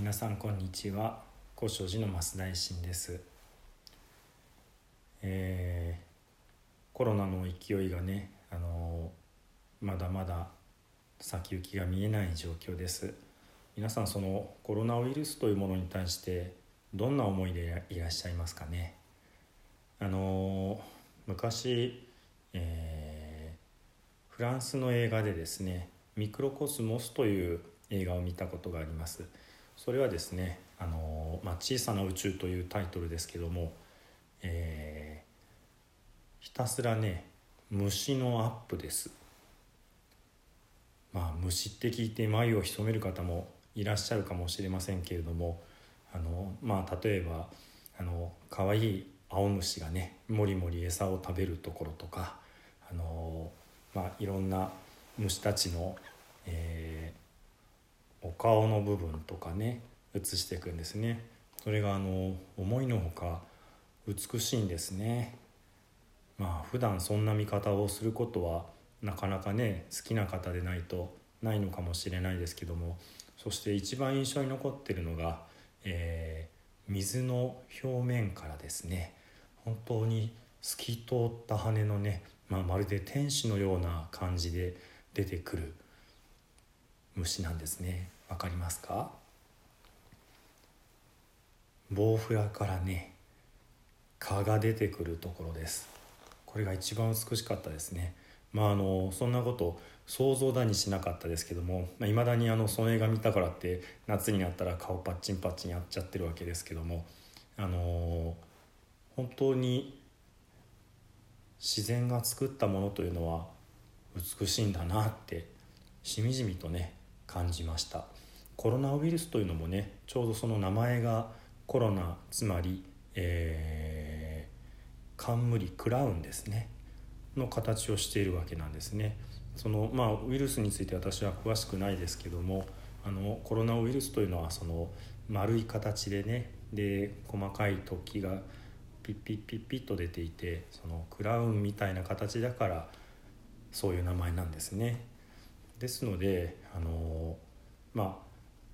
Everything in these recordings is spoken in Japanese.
皆さんこんにちは。高尚寺の増大臣です、えーコロナの勢いがね、あのーまだまだ先行きが見えない状況です。皆さんそのコロナウイルスというものに対してどんな思いでいらっしゃいますかね？あのー昔、えーフランスの映画でですね「ミクロコスモス」という映画を見たことがあります。それはですね「あのまあ、小さな宇宙」というタイトルですけども、えーひたすらね虫のアップです。まあ虫って聞いて眉を潜める方もいらっしゃるかもしれませんけれどもあのまあ例えばあの可愛い青虫がねもりもり餌を食べるところとかあのまあいろんな虫たちの、えーお顔の部分とかね映していくんですね。それがあの思いのほか美しいんですね。まあ普段そんな見方をすることはなかなかね好きな方でないとないのかもしれないですけどもそして一番印象に残ってるのが、えー水の表面からですね。本当に透き通った羽のね、まあ、まるで天使のような感じで出てくる虫なんですね。わかりますか？ボウフラからね蚊が出てくるところです。これが一番美しかったですね。まああのそんなこと想像だにしなかったですけどもいまあ、未だにあのその映画見たからって夏になったら顔パッチンパッチンやっちゃってるわけですけどもあの本当に自然が作ったものというのは美しいんだなってしみじみとね感じました。コロナウイルスというのもねちょうどその名前がコロナつまり、えー、冠クラウンですね。の形をしているわけなんですね。そのまあウイルスについて私は詳しくないですけどもあのコロナウイルスというのはその丸い形でねで細かい突起がピッピッピッピッと出ていてそのクラウンみたいな形だからそういう名前なんですね。ですのであのまあ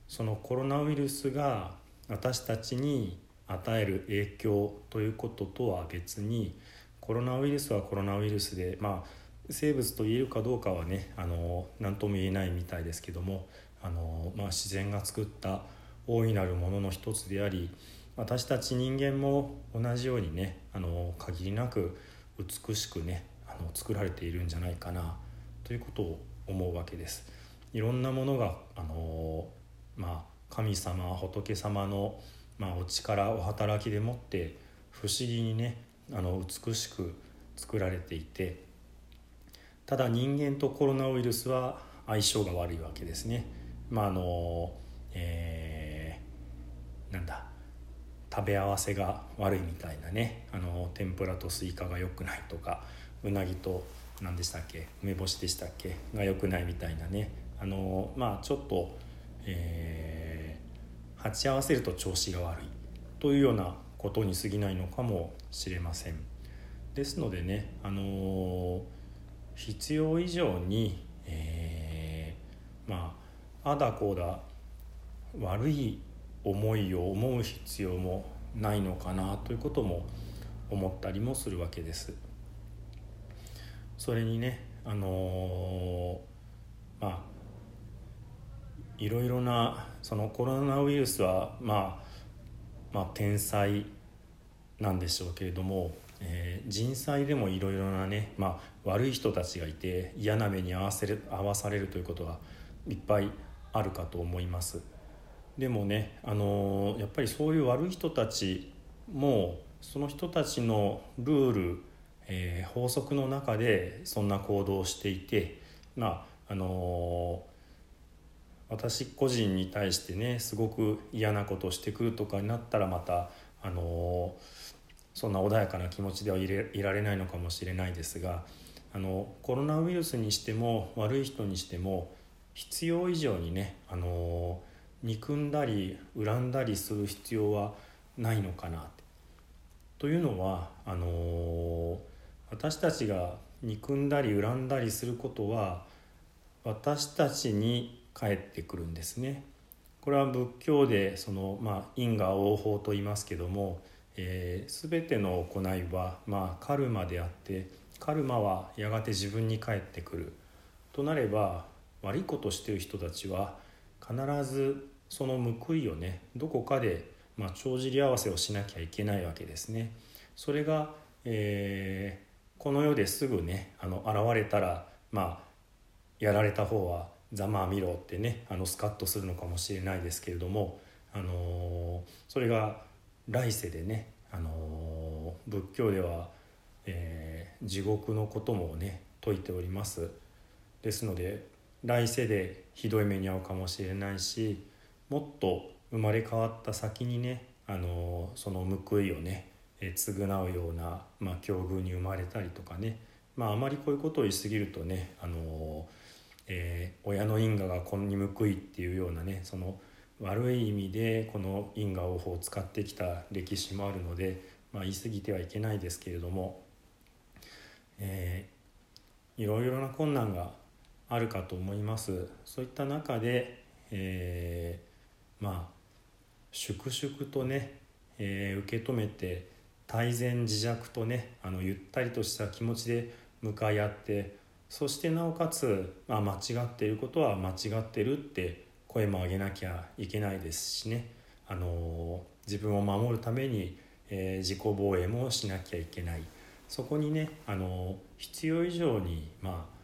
そのコロナウイルスが私たちに与える影響ということとは別にコロナウイルスはコロナウイルスでまあ生物と言えるかどうかはねあの何とも言えないみたいですけどもあの、まあ、自然が作った大いなるものの一つであり私たち人間も同じようにねあの限りなく美しくねあの作られているんじゃないかなということを思うわけです。いろんなものがあの、まあ、神様仏様の、まあ、お力お働きでもって不思議にねあの美しく作られていてただ人間とコロナウイルスは相性が悪いわけですね。まああのえーなんだ食べ合わせが悪いみたいなねあの天ぷらとスイカが良くないとかうなぎと何でしたっけ？梅干しでしたっけ？が良くないみたいなねあのまあちょっと、えー鉢合わせると調子が悪いというようなことに過ぎないのかもしれません。ですのでね、あの必要以上に、えーまああだこうだ悪い思いを思う必要もないのかなということも思ったりもするわけです。それにねあのーまあいろいろなそのコロナウイルスは、まあ、まあ天才なんでしょうけれども、えー人災でもいろいろなね、まあ、悪い人たちがいて嫌な目に遭わせる遭わされるということはいっぱいあるかと思います。でもね、あのーやっぱりそういう悪い人たちもその人たちのルール、えー法則の中でそんな行動をしていてまああのー私個人に対してねすごく嫌なことをしてくるとかになったらまたあのそんな穏やかな気持ちではいれいられないのかもしれないですがあのコロナウイルスにしても悪い人にしても必要以上にねあの憎んだり恨んだりする必要はないのかな。というのはあの私たちが憎んだり恨んだりすることは私たちに返ってくるんですね。これは仏教でその、まあ、因果応報と言いますけども、えー、全ての行いは、まあ、カルマであってカルマはやがて自分に返ってくるとなれば悪いことしてる人たちは必ずその報いをねどこかで、まあ、帳尻合わせをしなきゃいけないわけですね。それが、え、この世ですぐねあの現れたらまあやられた方はざまあみろってねあのスカッとするのかもしれないですけれども、あのそれが来世でね、あの仏教では、えー、地獄のこともね説いております。ですので来世でひどい目に遭うかもしれないしもっと生まれ変わった先にね、あのその報いをね、え償うような、まあ、境遇に生まれたりとかね、まあ、あまりこういうことを言い過ぎるとね、あのえー、親の因果が子に報いっていうようなねその悪い意味でこの因果応報を使ってきた歴史もあるので、まあ、言い過ぎてはいけないですけれども、えー、いろいろな困難があるかと思います。そういった中で、えー、まあ粛々とね、えー、受け止めて泰然自若とねあのゆったりとした気持ちで向かい合ってそしてなおかつ、まあ、間違っていることは間違ってるって声も上げなきゃいけないですしね、あの自分を守るために、えー、自己防衛もしなきゃいけない。そこにね、あの必要以上に、まあ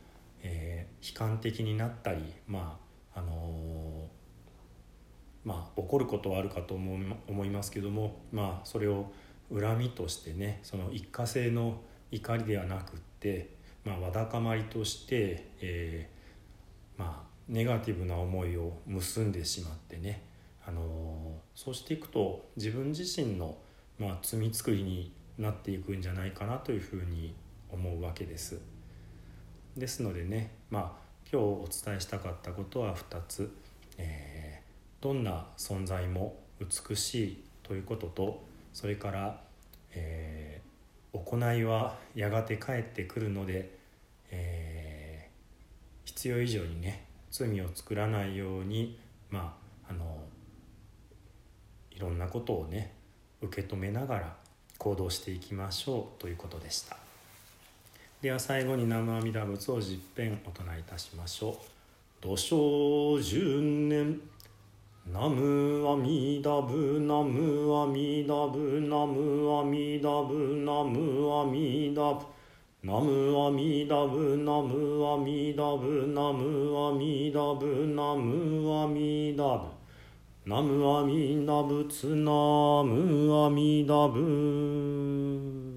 えー、悲観的になったり、まああのまあ、怒ることはあるかと思いますけども、まあ、それを恨みとしてねその一過性の怒りではなくってまあ、わだかまりとして、えー、まあ、ネガティブな思いを結んでしまってね、あのー、そうしていくと自分自身の、まあ、罪作りになっていくんじゃないかなというふうに思うわけです。ですのでね、まあ、今日お伝えしたかったことは2つ、えー、どんな存在も美しいということとそれから、えー行いはやがて帰ってくるので、えー、必要以上にね罪を作らないようにまああのいろんなことをね受け止めながら行動していきましょうということでした。では最後に南無阿弥陀仏を十遍お唱えいたしましょう「土生十年。ナムアミダブナムアミダブナムアミダブナムアミダブナムアミダブナムアミダブナムアミダブナムアミダブナムアミダブツナムアミダブ